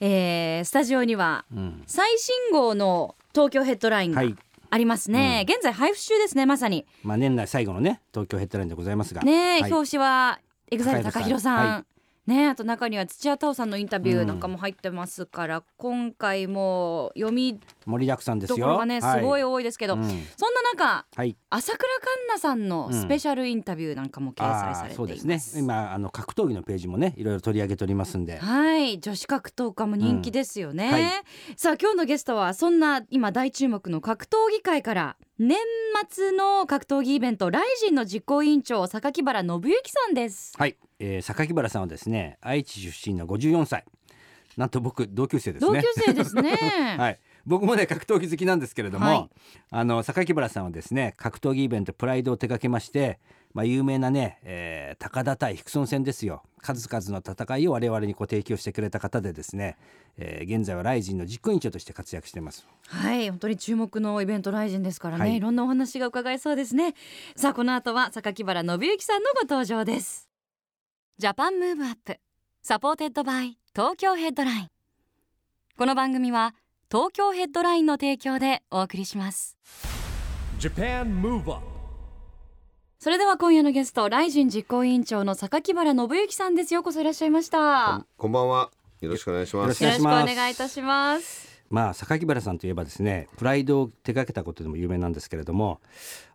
えースタジオにはうん。最新号の東京ヘッドラインがはい。ありますね。現在配布中ですねまさに。まあ年内最後のね東京ヘッドラインでございますが。ねえ、はい。表紙はエグザイル高弘さん。はねえあと中には土屋太鳳さんのインタビュうん。ーなんかも入ってますから、今回も読み盛りだくさんですよ。どころがねすごいは多いですけど、うん。そんな中はい。浅倉カンナさんのスペシャルインタビューなんかも掲載されていそうます。ですね。今あの格闘技のページもねいろいろ取り上げておりますんで。はい。女子格闘家も人気ですよね、うん。はい。さあ今日のゲストはそんな今大注目の格闘技界から年末の格闘技イベントライジンの実行委員長榊原信之さんです。はい、えー、榊原さんはですね愛知出身の54歳。なんと僕同級生ですね。同級生ですね、はい、僕もね格闘技好きなんですけれども、はい。あの榊原さんはですね格闘技イベントプライドを手掛けまして、まあ、有名なね、えー高田対ヒクソン戦ですよ。数々の戦いを我々にこう提供してくれた方でですね、えー現在は RIZIN の実行委員長として活躍しています。はい本当に注目のイベント RIZIN ですからね、はい。い、ろんなお話が伺えそうですね。さあこの後は榊原信行さんのご登場です。 Japan Move Up supported by Tokyo Headline。この番組は東京ヘッドラインの提供でお送りします。Japan Move Up それでは今夜のゲストライジン実行委員長の榊原信之さんです。ようこそいらっしゃいました。こんばんは。よろしくお願いします。よろしくお願いいたします。まあ榊原さんといえばですねプライドを手掛けたことでも有名なんですけれども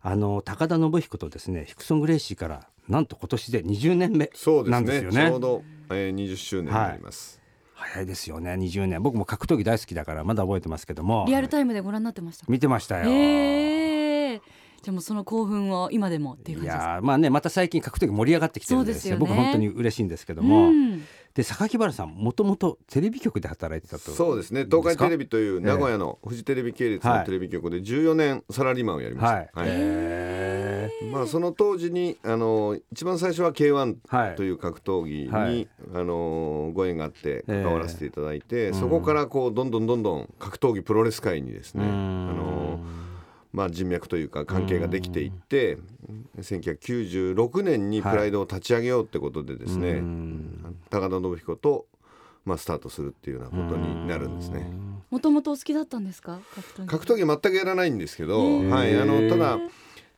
あの高田信彦とですねヒクソン・グレイシーからなんと今年で20年目そうですね。なんですよね。ちょうど、えー、20周年になります。早いですよね。20年。僕も格闘技大好きだからまだ覚えてますけども。リアルタイムでご覧になってました見てましたよ、へえでもその興奮を今でもっていうい感じですか？やーまあねまた最近格闘技盛り上がってきてるんですよ。そうですよね。僕本当に嬉しいんですけども、うん。で榊原さんもともとテレビ局で働いてたと。そうですね。東海テレビというええ名古屋のフジテレビ系列はいのテレビ局で14年サラリーマンをやりました。はい、はい。へまあその当時にあの一番最初は K1 はい。という格闘技に、はい。あのご縁があって関わらせていただいて、えそこからこうどんどんどんどん格闘技プロレス界にですね、うあんのまあ、人脈というか関係ができていって1996年にプライドを立ち上げようってことでですね、うん。高田信彦と、まあ、スタートするっていうようなことになるんですね。もともとお好きだったんですか？格闘技。格闘技全くやらないんですけど、へはい、あのただ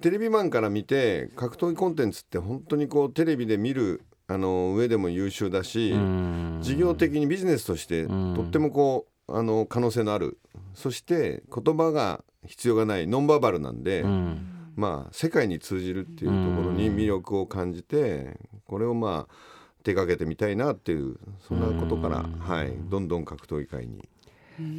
テレビマンから見て格闘技コンテンツって本当にこうテレビで見るあの上でも優秀だし、うん。事業的にビジネスとしてうん。とってもこうあの可能性のあるそして言葉が必要がないノンバーバルなんで、うん。まあ世界に通じるっていうところに魅力を感じてこれをまあ手掛けてみたいなっていうそんなことから、はい、どんどん格闘技界に。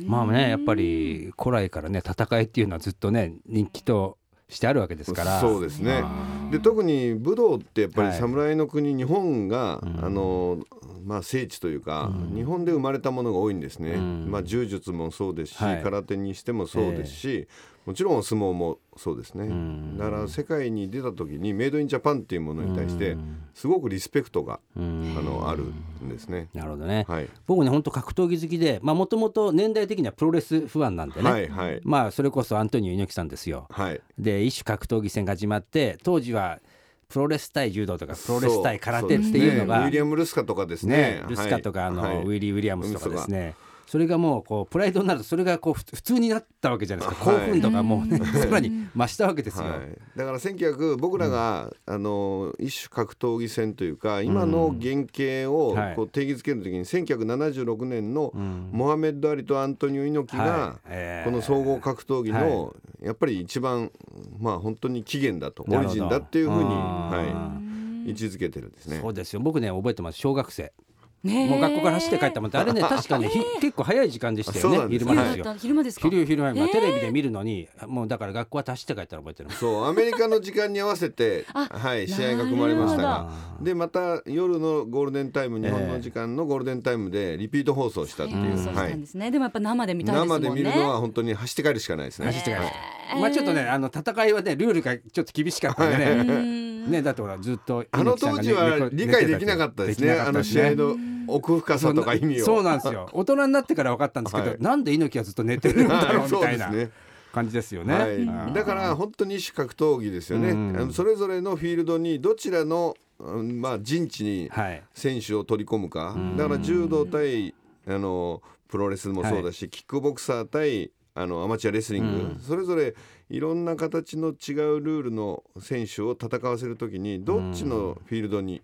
まあねやっぱり古来からね戦いっていうのはずっとね人気としてあるわけですから。そうですね。で特に武道ってやっぱりはい。侍の国、日本が、ん。あのまあ、聖地というか、日本で生まれたものが多いんですね、ん。まあ、柔術もそうですし、はい。空手にしてもそうですし、もちろんお相撲もそうですね、ん。だから世界に出た時にメイドインジャパンっていうものに対してすごくリスペクトが、うん。あのあるんですね。なるほどね、はい、僕ね本当格闘技好きでもともと年代的にはプロレスファンなんでね、はいはい。まあそれこそアントニオ猪木さんですよ。はい。で一種格闘技戦が始まって当時はプロレス対柔道とかプロレス対空手っていうのそですね。がウィリアム・ルスカとかですね。ね、ルスカとかあの、はい。ウィリー・ウィリアムスとかですねそれがもうこうプライドになるとそれがこうふ普通になったわけじゃないですか、はい。興奮度がもうねさらに増したわけですよ。はい、だから1900僕らが、あの一種格闘技戦というか今の原型をはいこう定義づけるときに1976年のん。モハメッド・アリとアントニオ猪木はい。がえー。この総合格闘技のやっぱり一番まあ本当に起源だとオリジンだっていうふうに、はい、位置づけてるんですね。そ。うですよ。僕ね覚えてます。小学生もう学校から走って帰ったもんってあれね確かねひ結構早い時間でしたよね昼間ですよ。昼間ですか？昼昼間、テレビで見るのにもうだから学校は走って帰ったら覚えてるそうアメリカの時間に合わせて あはい試合が組まれましたが。でまた夜のゴールデンタイムえ日本の時間のゴールデンタイムでリピート放送したっていう、はい。んですね。でもやっぱ生で見たいですもんね。生で見るのは本当に走って帰るしかないですね。走って帰る。えーまあちょっとねあの戦いはねルールがちょっと厳しかったんでうねんねだってほらずっとあの当時は理解できなかったですね。あの試合の奥深さとか意味を。そうなんですよ。大人になってから分かったんですけど、はい。なんで猪木はずっと寝てるんだろうみたいな。感じですよね、はい。うん。だから本当に格闘技ですよね。うん。それぞれのフィールドにどちらの、うんまあ、陣地にはい。選手を取り込むか、ん。だから柔道対あのプロレスもそうだし、キックボクサー対あのアマチュアレスリング、うん。それぞれいろんな形の違うルールの選手を戦わせるときにどっちのフィールドに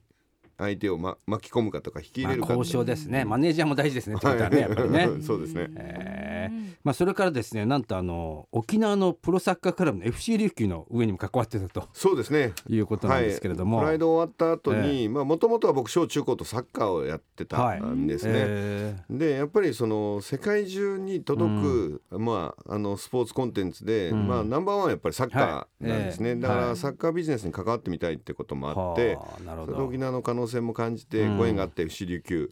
相手を、ま、巻き込むかとか引き入まあれるか、交渉ですね。マネージャーも大事ですね。ねやっぱりね。そうですね。えーまあ、それからですねなんとあの沖縄のプロサッカークラブの FC 琉球の上にも関わってたとそうですね。いうことなんですけれども、はい、プライド終わった後に、まあもともとは僕小中高とサッカーをやってたんですね。えでやっぱりその世界中に届く、まあ、あのスポーツコンテンツで、うん。まあ、ナンバーワンはやっぱりサッカーなんですね、はいええ。だかはい。らサッカービジネスに関わってみたいってこともあって、はあなるほそれでど沖縄の可能性も感じてうん。ご縁があって FC 琉球、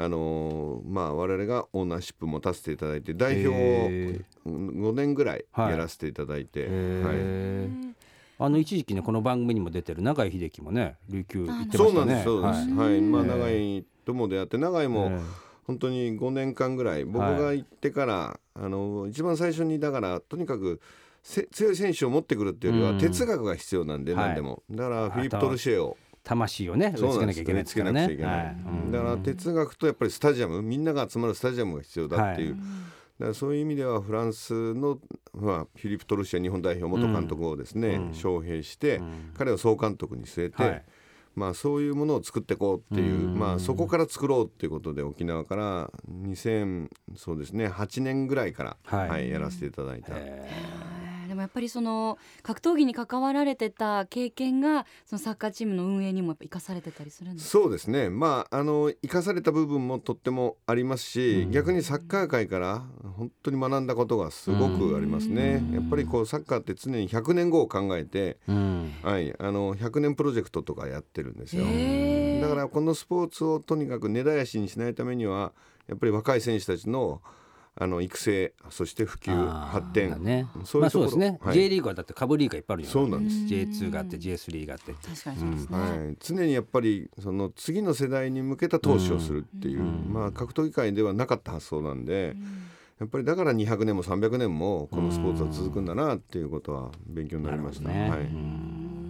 あのーまあ、我々がオーナーシップ持たせていただいて代表をえ5年ぐらいはい。やらせていただいて、はい。えーあの一時期ねこの番組にも出てる永井秀樹もね琉球行ってまそうしたね。なんですそうです、はい。はい。まあ、ええ長井とも出会って長井も、え本当に5年間ぐらい僕が行ってから、あの一番最初にだからとにかくせ強い選手を持ってくるっていうよりはうん。哲学が必要なんで、はい何でも。だからフィリップ・トルシエを魂をね植え付けなきゃいけないですからね。だから哲学とやっぱりスタジアムみんなが集まるスタジアムが必要だっていう、はい。だからそういう意味ではフランスの、まあ、フィリップ・トルシエ日本代表元監督をですね、うん。招聘して、ん。彼を総監督に据えて、はい。まあ、そういうものを作っていこうっていう、うん。まあ、そこから作ろうっていうことで沖縄から2000そうですね8年ぐらいから、はい。はいやらせていただいた、もやっぱりその格闘技に関わられてた経験がそのサッカーチームの運営にもやっぱ生かされてたりするんですか？そうですね。まああの生かされた部分もとってもありますし、うん。逆にサッカー界から本当に学んだことがすごくありますね、うん。やっぱりこうサッカーって常に100年後を考えて、ーうん。はい、あの100年プロジェクトとかやってるんですよ。だからこのスポーツをとにかく根絶やしにしないためにはやっぱり若い選手たちのあの育成そして普及発展。だね。そういうところ。まあそうですね、はい。J リーグはだって株リーグがいっぱいあるじゃそうなんです。J2 があって J3 があって。確かにそうですね、はい、常にやっぱりその次の世代に向けた投資をするっていう、うん。まあ、格闘技界ではなかった発想なんで、やっぱりだから200年も300年もこのスポーツは続くんだなっていうことは勉強になりました。はい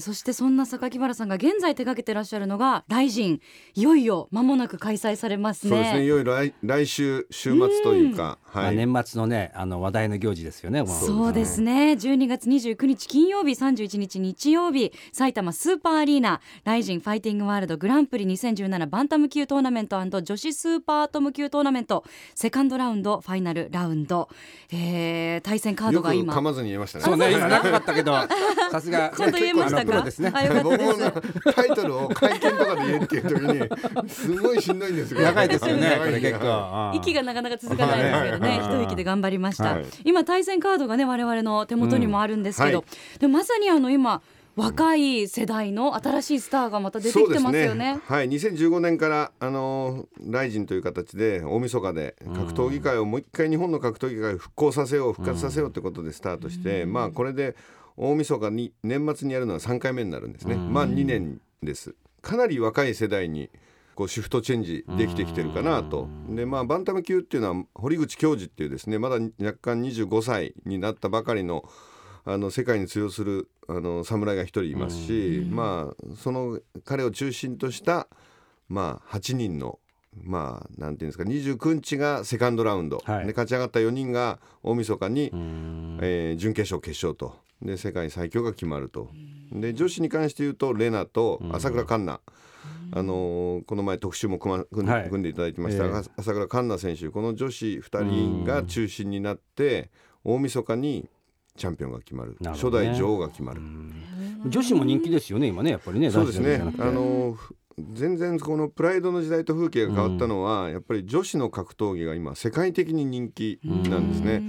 そしてそんな榊原さんが現在手掛けてらっしゃるのがライジンいよいよ間もなく開催されますね。そうですね。いよいよ来来週週末というか、まあ、はい、年末のねあの話題の行事ですよねそうですね。12月29日金曜日31日日曜日埼玉スーパーアリーナ RIZIN FIGHTING WORLD GRAND PRIX 2017バンタム級トーナメント女子スーパーアトム級トーナメント。セカンドラウンドファイナルラウンド、えー対戦カードよくが今噛まずに言えましたね。そうね今長かったけどさすがちゃんと言えましたかあのプロですね。あよかったで僕もすタイトルを会見とかで言えっていう時にすごいしんどいんですよ。長いですよ。ね結構。息がなかなか続かないですけどねはい。一息で頑張りました、はい。今対戦カードがね我々の手元にもあるんですけど、うんはでもまさにあの今若い世代の新しいスターがまた出てきてますよね。はい、2015年からあのライジンという形で大晦日で格闘技界をもう一回日本の格闘技界を復興させよう復活させようということでスタートして、まあこれで大晦日に年末にやるのは3回目になるんですね。まあ2年です。かなり若い世代にこうシフトチェンジできてきてるかなと。でまあバンタム級っていうのは堀口教授っていうですねまだ若干25歳になったばかりのあの世界に通用するあの侍が一人いますし、まあその彼を中心としたまあ8人のまあなんていうんですか29日がセカンドラウンド、はい。で勝ち上がった4人が大晦日に、うん。えー準決勝決勝とで世界最強が決まると。で女子に関して言うとレナと朝倉環奈、あのーこの前特集も組,、ま、組んはい。組んでいただいてましたが、え朝倉環奈選手この女子2人が中心になって大晦日にチャンピオンが決まる。ね。代女王が決まる。女子も人気ですよね今ねやっぱりねそうですね。あのふ全然このプライドの時代と風景が変わったのは、やっぱり女子の格闘技が今世界的に人気なんですね。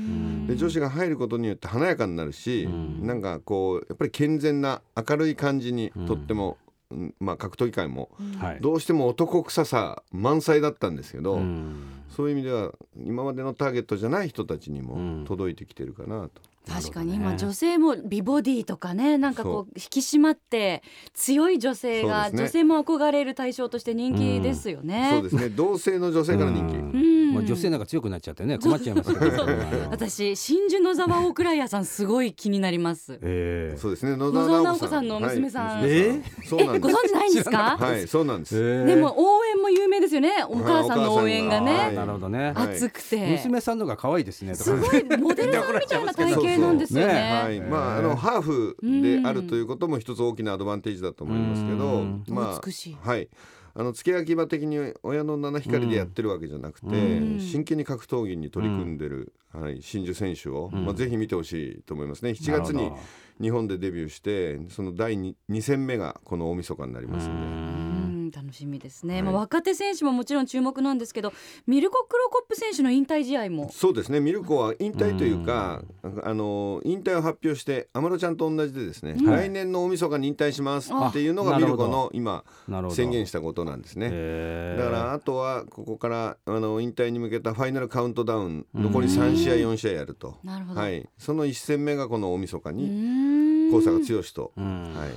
で女子が入ることによって華やかになるし、なんかこうやっぱり健全な明るい感じにとっても、うん。まあ、格闘技界もはいどうしても男臭さ満載だったんですけど、うん。そういう意味では今までのターゲットじゃない人たちにうん。も届いてきてるかなと。確かに今女性も美ボディとかねなんかこう引き締まって強い女性が、女性も憧れる対象として人気ですよね。そうですね。同性の女性から人気、まあ女性なんか強くなっちゃってね困っちゃいます 私真珠野沢大倉屋さんすごい気になります。ええ。そうですね。野沢直子さん。の娘さんはい。娘さん。そうなんです。ご存知ないんですか？はいそうなんです、ええ。でも応援も有名ですよね。お母さんの応援がはい。ね、なるほどね、はい。熱くて、娘さんのが可愛いですねすごいモデルさんみたいな体型なんですよね。はい、まああのハーフであるということも一つ大きなアドバンテージだと思いますけどうん、まあ美しい。はい。あの付け焼き場的に親の七光でやってるわけじゃなくて、うん。真剣に格闘技に取り組んでる、はい、真珠選手を、まあ、ぜひ見てほしいと思いますね。7月に日本でデビューしてその第 2, 2戦目がこの大晦日になりますんで、うん楽しみですね、はい。まあ、若手選手ももちろん注目なんですけどミルコ・クロコップ選手の引退試合も。そうですね。ミルコは引退というか、あの引退を発表して安室ちゃんと同じでですね、はい。来年の大晦日に引退しますっていうのがあミルコの今宣言したことなんですね。ええだからあとはここからあの引退に向けたファイナルカウントダウン残り3試合4試合やると、その1戦目がこの大晦日うに高坂剛と、うん。はい、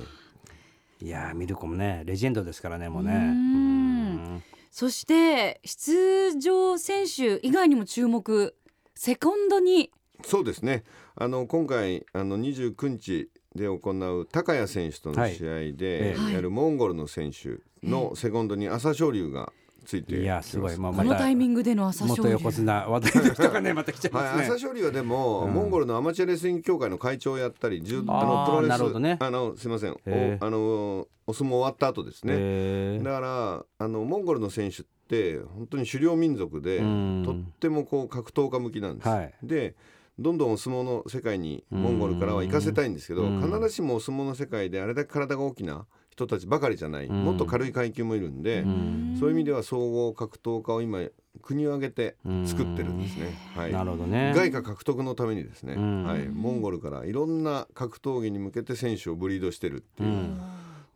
いやーミルコもねレジェンドですからねもうね。うーん。そして出場選手以外にも注目セコンドに。そうですね。あの今回あの29日で行う高谷選手との試合えでえやるモンゴルの選手のセコンドに朝青龍がついていやす。ごい、まあ、こまたのタイミングでの朝青龍元横綱話題の人がねまた来ちゃいはい、ますね、朝青龍はでも、うん。モンゴルのアマチュアレスリング協会の会長をやったり、じゅあのプロレスなるほどね。あのすみません、おあのお相撲終わった後ですね。えだからあのモンゴルの選手って本当に狩猟民族で、うん。とってもこう格闘家向きなんです。はい。でどんどんお相撲の世界にモンゴルからは行かせたいんですけど、うん。必ずしもお相撲の世界であれだけ体が大きな人たちばかりじゃない、うん。もっと軽い階級もいるんで、うん。そういう意味では総合格闘家を今国を挙げて作ってるんですね。はい、なるほどね。外貨獲得のためにですね、うん。はい、モンゴルからいろんな格闘技に向けて選手をブリードしてるっていう、うん。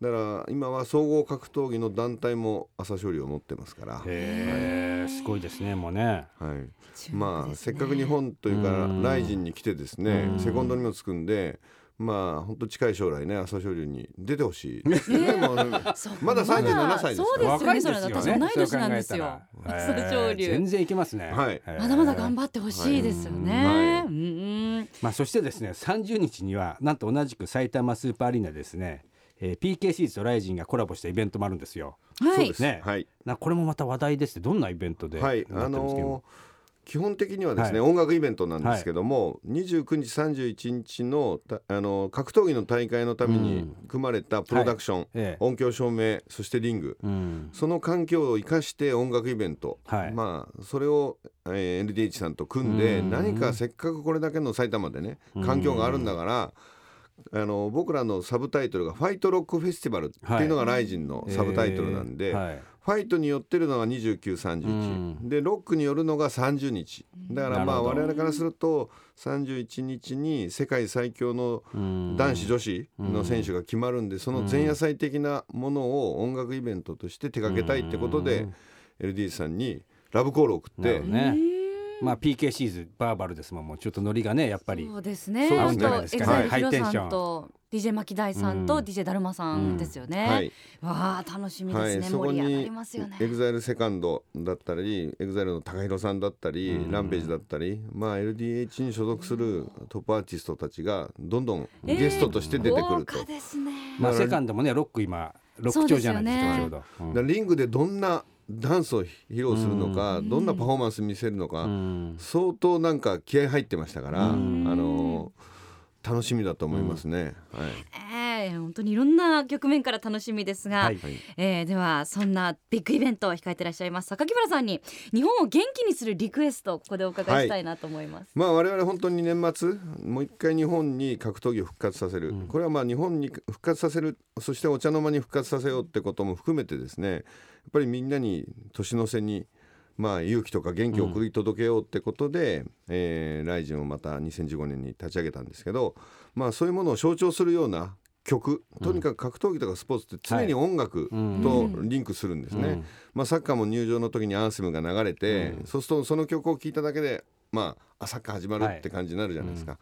だから今は総合格闘技の団体も朝青龍を持ってますから、へえすごいですねもうね。はい、まあせっかく日本というかうん。ライジンに来てですねうん。セコンドにもつくんでまあ本当近い将来ね朝青龍に出てほしい。ですよね、もうそうまだ37歳ですから。そうですよね若いですそれ私同い年なんですよ。朝青龍全然いけますね。はい。まだまだ頑張ってほしいですよね、はい。うんうん。まあそしてですね30日にはなんと同じく埼玉スーパーアリーナですね、えー、PK シーズとライジンがコラボしたイベントもあるんですよ。はい。そうです、ね。はい。なこれもまた話題ですどんなイベントではい、あなってるんですけどのー基本的にはですね、は音楽イベントなんですけども、29日31日のたあの格闘技の大会のために組まれたプロダクション、ええ。音響照明そしてリング、うん。その環境を生かして音楽イベント、はい。まあそれを、えー LDH さんと組んで、うん。何かせっかくこれだけの埼玉でね環境があるんだから、あの僕らのサブタイトルが「ファイトロックフェスティバル」っていうのがライジンのサブタイトルなんで、えーはいファイトによってるのが2931、うん。でロックによるのが30日。だからまあ我々からすると31日に世界最強のうん。男子女子の選手が決まるんでその前夜祭的なものを音楽イベントとして手掛けたいってことで LD さんにラブコールを送って。まあ PK シーズバーバルですもん。もうちょっとノリがねやっぱり。そうですね。そうあとですね。はいエグザイルハイヒロさテンション。んと DJ マキダイさんとうん DJ だるまさんですよね。はいわあ楽しみですね。はい、そこ盛り上がにりますよね。エグザイルセカンドだったりエグザイルの高弘さんだったり、うんランページだったり、まあ、LDH に所属するトップアーティストたちがどんどんゲストとして出てくると。豪華ですね。まあセカンドもねロック今ロック調じゃないですかちょうどうんだからリングでどんなダンスを披露するのか、どんなパフォーマンス見せるのか、うん相当なんか気合入ってましたから、うんあの楽しみだと思いますね。はい。ええね本当にいろんな局面から楽しみですが、はい。はい。えーではそんなビッグイベントを控えてらっしゃいます榊原さんに日本を元気にするリクエストをここでお伺いしたいなと思います、まあ我々本当に年末もう一回日本に格闘技を復活させる、うん。これはまあ日本に復活させるそしてお茶の間に復活させようってことも含めてですねやっぱりみんなに年の瀬にまあ勇気とか元気を送り届けようってことで、えーライジンをまた2015年に立ち上げたんですけどまあそういうものを象徴するような曲とにかく格闘技とかスポーツって常に音楽うん。とリンクするんですね。うん。まあ、サッカーも入場の時にアンセムが流れて、うん。そうするとその曲を聴いただけで、まあ、あサッカー始まるって感じになるじゃないですか、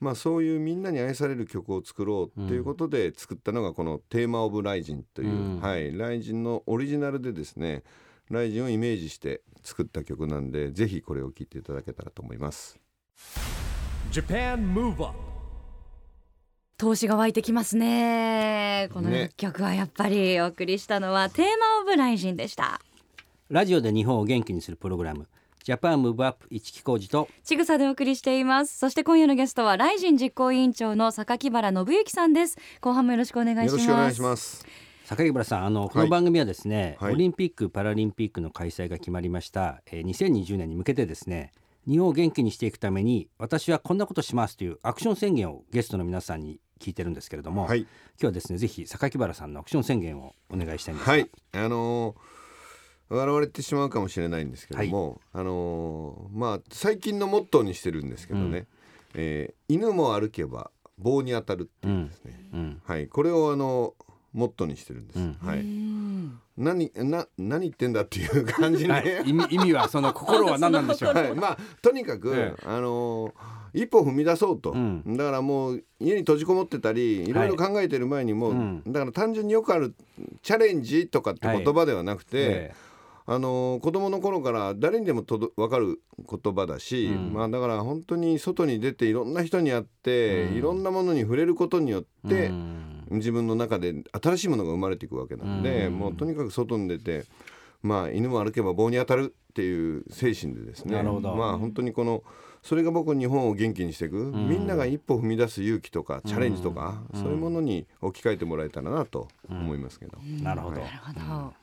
まあ、そういうみんなに愛される曲を作ろうっていうことで作ったのがこの「テーマ・オブ・ライジン」という、うん。はい、ライジンのオリジナルでですねライジンをイメージして作った曲なんでぜひこれを聴いていただけたらと思います。Japan Move Up 投資が湧いてきますね。このね曲はやっぱりお送りしたのはテーマオブライジンでした。ラジオで日本を元気にするプログラムジャパンムーブアップ一木工事とちぐさでお送りしています。そして今夜のゲストはライジン実行委員長の榊原信之さんです。後半もよろしくお願いします榊原さんあのこの番組はですね、はい。オリンピック・パラリンピックの開催が決まりました、えー2020年に向けてですね日本を元気にしていくために私はこんなことしますというアクション宣言をゲストの皆さんに聞いてるんですけれども、はい。今日はですねぜひ榊原さんのアクション宣言をお願いしたいんです。がはい、あのー笑われてしまうかもしれないんですけども、あのーまあ最近のモットーにしてるんですけどね、うん。えー犬も歩けば棒に当たるっていうんですね、うん。はい、これをあのモットーにしてるんです。うん。うはい、ん何な何言ってんだっていう感じね。はい、意味意味はその心は何なんでしょう？はい、まあとにかく、ええ。あのー一歩踏み出そうと、うん。だからもう家に閉じこもってたりい。ろいろ考えてる前にもう、うん。だから単純によくあるチャレンジとかって言葉ではなくて、えあの子供の頃から誰にでもとど分かる言葉だし、うん。まあ、だから本当に外に出ていろんな人に会って、うん。いろんなものに触れることによっえて、うん自分の中で新しいものが生まれていくわけなんで、うん。もうとにかく外に出て、まあ、犬も歩けば棒に当たるっていう精神でですねなるほど。まあ本当にこのそれが僕日本を元気にしていく、ん。みんなが一歩踏み出す勇気とかチャレンジとか、うん。そういうものに置き換えてもらえたらなと思いますけど。なるほど、なるほど、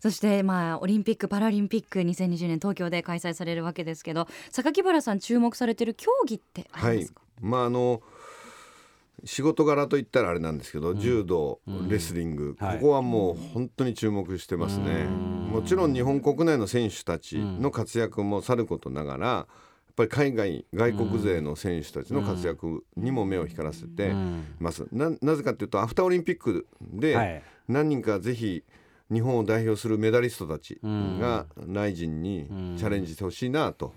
そしてまあオリンピック・パラリンピック2020年東京で開催されるわけですけど榊原さん注目されてる競技ってあはいりますか、、まああの仕事柄といったらあれなんですけど、柔道、レスリング、はい。ここはもう本当に注目してますね。もちろん日本国内の選手たちの活躍もさることながら、やっぱり海外外国勢の選手たちの活躍にも目を光らせてます。ななぜかというとアフターオリンピックではい。何人かぜひ日本を代表するメダリストたちがライジンにチャレンジしてほしいなと。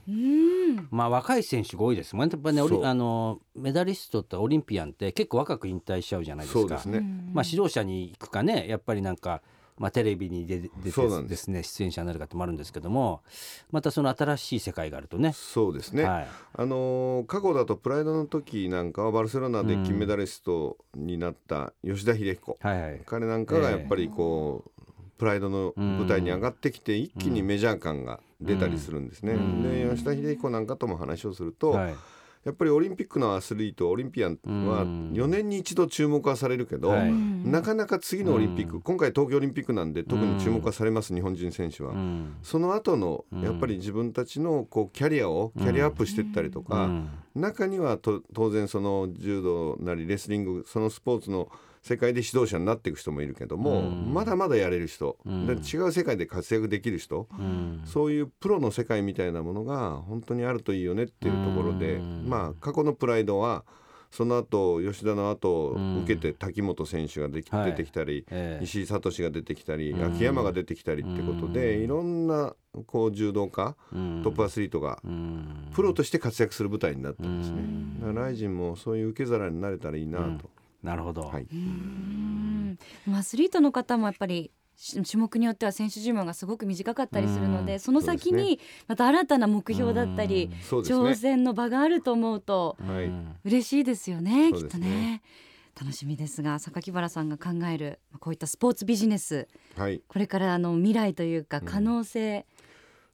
まあ若い選手が多いですもんね。やっぱねあのメダリストってオリンピアンって結構若く引退しちゃうじゃないですか。ね。まあ指導者に行くかねやっぱりなんか、まあ、テレビに出出てそうなんです。ですね出演者になるかってもあるんですけどもまたその新しい世界があるとね。そうですね。はい。あのー過去だとプライドの時なんかはバルセロナで金メダリストになった吉田秀彦、はいはい。彼なんかがやっぱりこう、プライドの舞台に上がってきて一気にメジャー感が出たりするんですね。で吉田秀彦なんかとも話をすると、はい。やっぱりオリンピックのアスリートオリンピアンはうん。4年に一度注目はされるけど、はい。なかなか次のオリンピック、今回東京オリンピックなんで特に注目はされます、日本人選手は。うん。その後のやっぱり自分たちのこうキャリアをキャリアアップしていったりとか、うん。中にはと当然その柔道なりレスリングそのスポーツの世界で指導者になっていく人もいるけども、まだまだやれる人、で違う世界で活躍できる人、うん。そういうプロの世界みたいなものが本当にあるといいよねっていうところで、まあ過去のプライドはその後吉田の後を受けて滝本選手ができ、はい。出てきたり、ええ。石井聡が出てきたり、秋山が出てきたりってことで、いろんなこう柔道家、うん。トップアスリートがうん。プロとして活躍する舞台になったんですね。だからライジンもそういう受け皿になれたらいいなと。なるほど、はい。うんアスリートの方もやっぱりし種目によっては選手寿命がすごく短かったりするので、その先にまた新たな目標だったり、ね挑戦の場があると思うとはい。嬉しいですよね、きっとねね。楽しみですが榊原さんが考えるこういったスポーツビジネスはい。これからあの未来というか可能性、どうお考えになりますか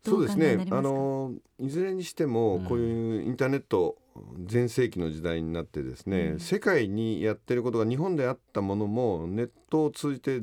そうですね。あのいずれにしてもうん。こういうインターネット全盛期の時代になってですね、うん。世界にやってることが日本であったものもネットを通じて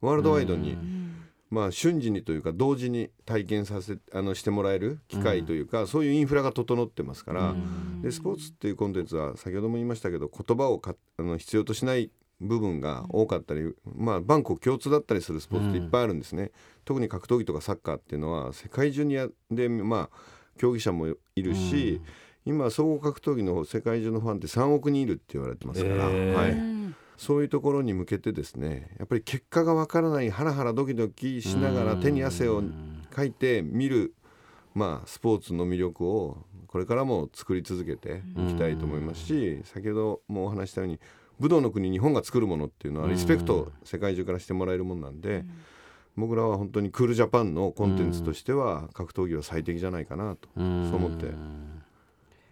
ワールドワイドに、うん。うんまあ、瞬時にというか同時に体験させあのしてもらえる機会というか、そういうインフラが整ってますから、うん。でスポーツっていうコンテンツは先ほども言いましたけど言葉をかあの必要としない部分が多かったり、まあ、万国共通だったりするスポーツっていっぱいあるんですね、特に格闘技とかサッカーっていうのは世界中にやで、まあ、競技者もいるし、今総合格闘技の世界中のファンって3億人いるって言われてますから、へー。はい、うんそういうところに向けてですねやっぱり結果がわからないハラハラドキドキしながら手に汗をかいて見る、まあ、スポーツの魅力をこれからも作り続けていきたいと思いますし先ほどもお話ししたように武道の国日本が作るものっていうのはリスペクトを世界中からしてもらえるものなんで僕らは本当にクールジャパンのコンテンツとしては格闘技は最適じゃないかなとそう思って。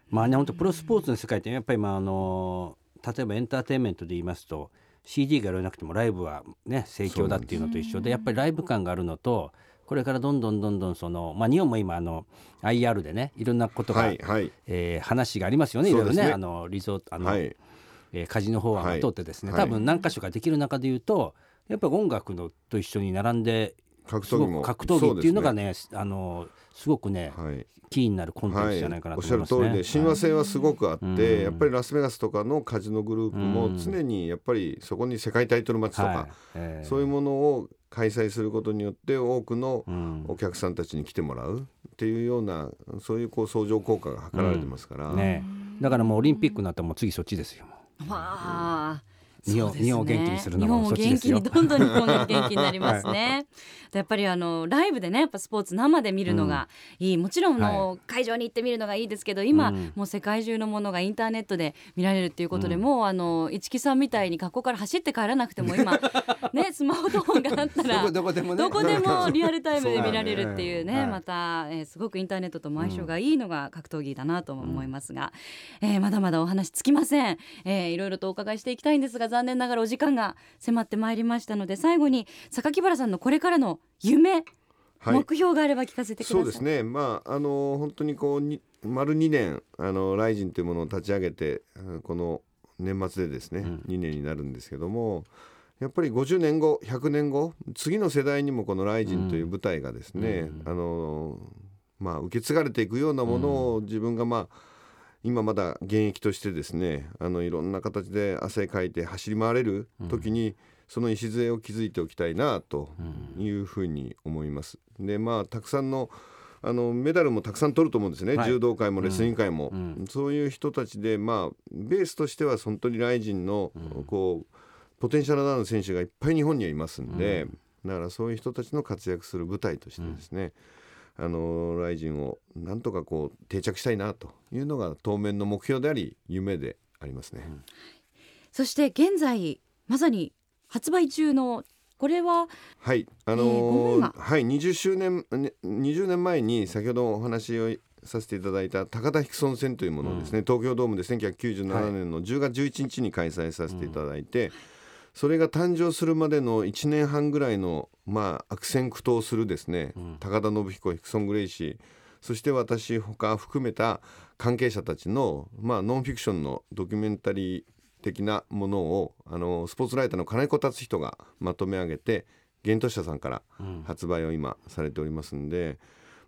まあね本当プロスポーツの世界ってやっぱりまああの例えばエンターテインメントで言いますと CD がやらなくてもライブはね盛況だっていうのと一緒でやっぱりライブ感があるのとこれからどんどんどんどんそのまあ日本も今あの IR でねいろんなことが、はいはい。えー話がありますよねいろいろね。ね。あのリゾートあの、はいえーカジノ法案が通ってですね、はい。多分何箇所かできる中で言うとやっぱり音楽のと一緒に並んで格す闘技もごく格闘技っていうのがねね。あのすごくね、はい。キーになるコンテンはいツじゃないかなおっと思いますね。しゃる通りで親和性はすごくあって、うんやっぱりラスベガスとかのカジノグループもうん。常にやっぱりそこに世界タイトルマッチとか、はい。えー。そういうものを開催することによって多くのうん。お客さんたちに来てもらうっていうようなそういうこう相乗効果が図られてますから、ね、だからもうオリンピックになったらもう次そっちですよ。わあ日本ね。日本を元気にするのもそっちですよ。元気にどんどん日本が元気になりますね。で やっぱりあのライブでねやっぱスポーツ生で見るのがいい、もちろんあの、会場に行ってみるのがいいですけど今、うん。もう世界中のものがインターネットで見られるっていうことで、うん。もうあの一木さんみたいに学校から走って帰らなくても今 ねスマートフォンがあったらどこでもどこでも リアルタイムで見られるっていうねそうだねまた、えーすごくインターネットとも相性がいいのが格闘技だなとも思いますが、えーまだまだお話つきません、えーいろいろとお伺いしていきたいんですが残念ながらお時間が迫ってまいりましたので最後に榊原さんのこれからの夢、はい。目標があれば聞かせてください。そうですね。まああの本当にこうに丸2年あのライジンというものを立ち上げてあこの年末でですね、うん。2年になるんですけどもやっぱり50年後100年後次の世代にもこの「ライジン」という舞台がですね、うん。あのまあ、受け継がれていくようなものを自分がまあ今まだ現役としてですねあのいろんな形で汗かいて走り回れる時に、その礎を築いておきたいなというふうに思います。でまあたくさんのあのメダルもたくさん取ると思うんですね、はい。柔道界もレスリング界も、うん。そういう人たちでまあベースとしては本当にライジンのこうポテンシャルのある選手がいっぱい日本にはいますんで、だからそういう人たちの活躍する舞台としてですね、あのライジンをなんとかこう定着したいなというのが当面の目標であり夢でありますね。そして現在まさに発売中のこれははい、あのえーはい、20周年、ね20年前に先ほどお話をさせていただいた高田ヒクソン戦というものをですね、東京ドームで1997年の10月11日に開催させていただいて、それが誕生するまでの1年半ぐらいの、まあ、悪戦苦闘するですね、高田信彦ヒクソン・グレイシー。そして私ほか含めた関係者たちの、まあ、ノンフィクションのドキュメンタリー的なものをあのスポーツライターの金子達人がまとめ上げて玄都社さんから発売を今されておりますんで、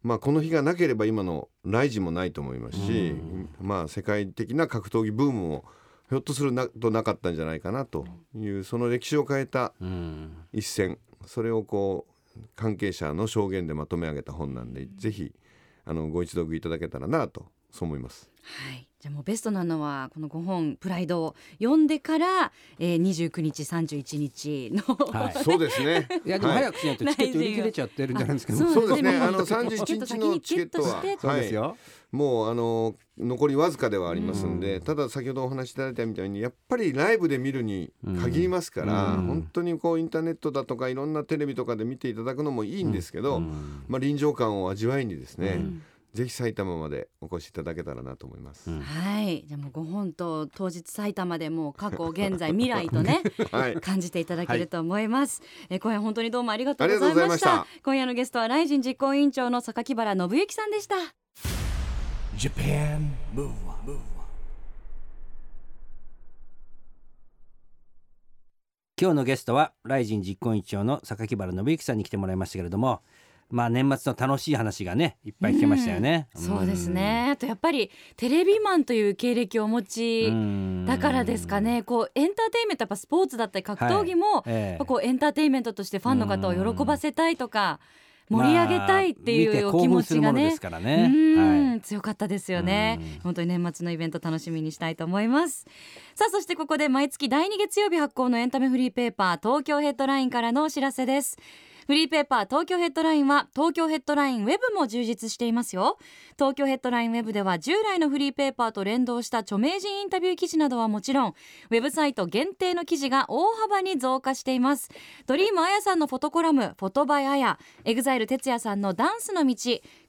まあ、この日がなければ今のライジンもないと思いますし、まあ、世界的な格闘技ブームもひょっとするなとなかったんじゃないかなと。いうその歴史を変えたうん。一戦。それをこう関係者の証言でまとめ上げた本なんでぜひあのご一読いただけたらなとそう思います。はい、じゃあもうベストなのはこの5本プライドを読んでから、えー、29日31日の、はい。そうですね。いやでも早くしないとチケット売り切れちゃってるんじゃないですか、あそうですね。もあのチケ31ット日のチケットはそうですよ、もうあの残りわずかではありますんで、ただ先ほどお話しいただいたみたいにやっぱりライブで見るに限りますから、うん。本当にこうインターネットだとかいろんなテレビとかで見ていただくのもいいんですけど、うん。まあ臨場感を味わいにですね、ぜひ埼玉までお越しいただけたらなと思います。うん。はい。じゃあもうご本当当日埼玉でもう過去現在未来とね はい、感じていただけると思います、え今夜本当にどうもありがとうございました。ざいま今夜のゲストはライジン実行委員長の榊原信之さんでした。Japan Move Up, 今日のゲストはライジン実行委員長の榊原信之さんに来てもらいましたけれどもまあ年末の楽しい話がねいっぱい聞けましたよね、うん。そうですね。あとやっぱりテレビマンという経歴をお持うちん。だからですかね。こうエンターテインメントやっぱスポーツだったり格闘技も、ええ。やっぱこうエンターテインメントとしてファンの方を喜ばせたいとか盛り上げたいっていうお気持ちがね。強かったですよね。うん。本当に年末のイベント楽しみにしたいと思います。さあそしてここで毎月第2月曜日発行のエンタメフリーペーパー東京ヘッドラインからのお知らせですフリーペーパー東京ヘッドラインは東京ヘッドラインウェブも充実していますよ。東京ヘッドラインウェブでは従来のフリーペーパーと連動した著名人インタビュー記事などはもちろんウェブサイト限定の記事が大幅に増加しています。Dream Aya さんのフォトコラム Photo by Aya、EXILE TETSUYA さんのダンスの道。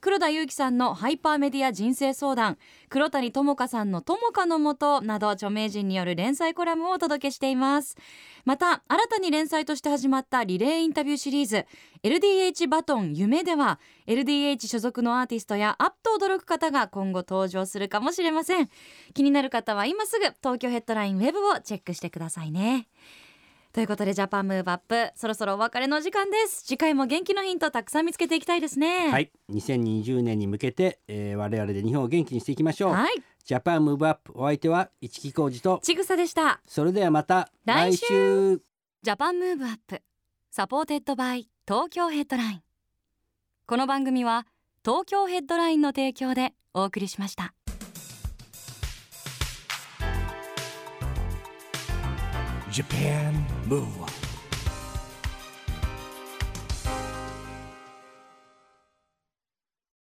黒田裕樹さんのハイパーメディア人生相談黒谷友香さんの友香のもとなど著名人による連載コラムをお届けしています。また新たに連載として始まったリレーインタビューシリーズ LDH バトン夢では LDH 所属のアーティストやあっと驚く方が今後登場するかもしれません。気になる方は今すぐ東京ヘッドラインウェブをチェックしてくださいね。ということでジャパンムーブアップそろそろお別れの時間です。次回も元気のヒントたくさん見つけていきたいですね。はい。2020年に向けて、えー我々で日本を元気にしていきましょう、はい。ジャパンムーブアップお相手は市木浩二とちぐさでした。それではまた来週。来週。 Japan Move Up supported by Tokyo Headline。この番組は東京ヘッドラインの提供でお送りしました Japan Move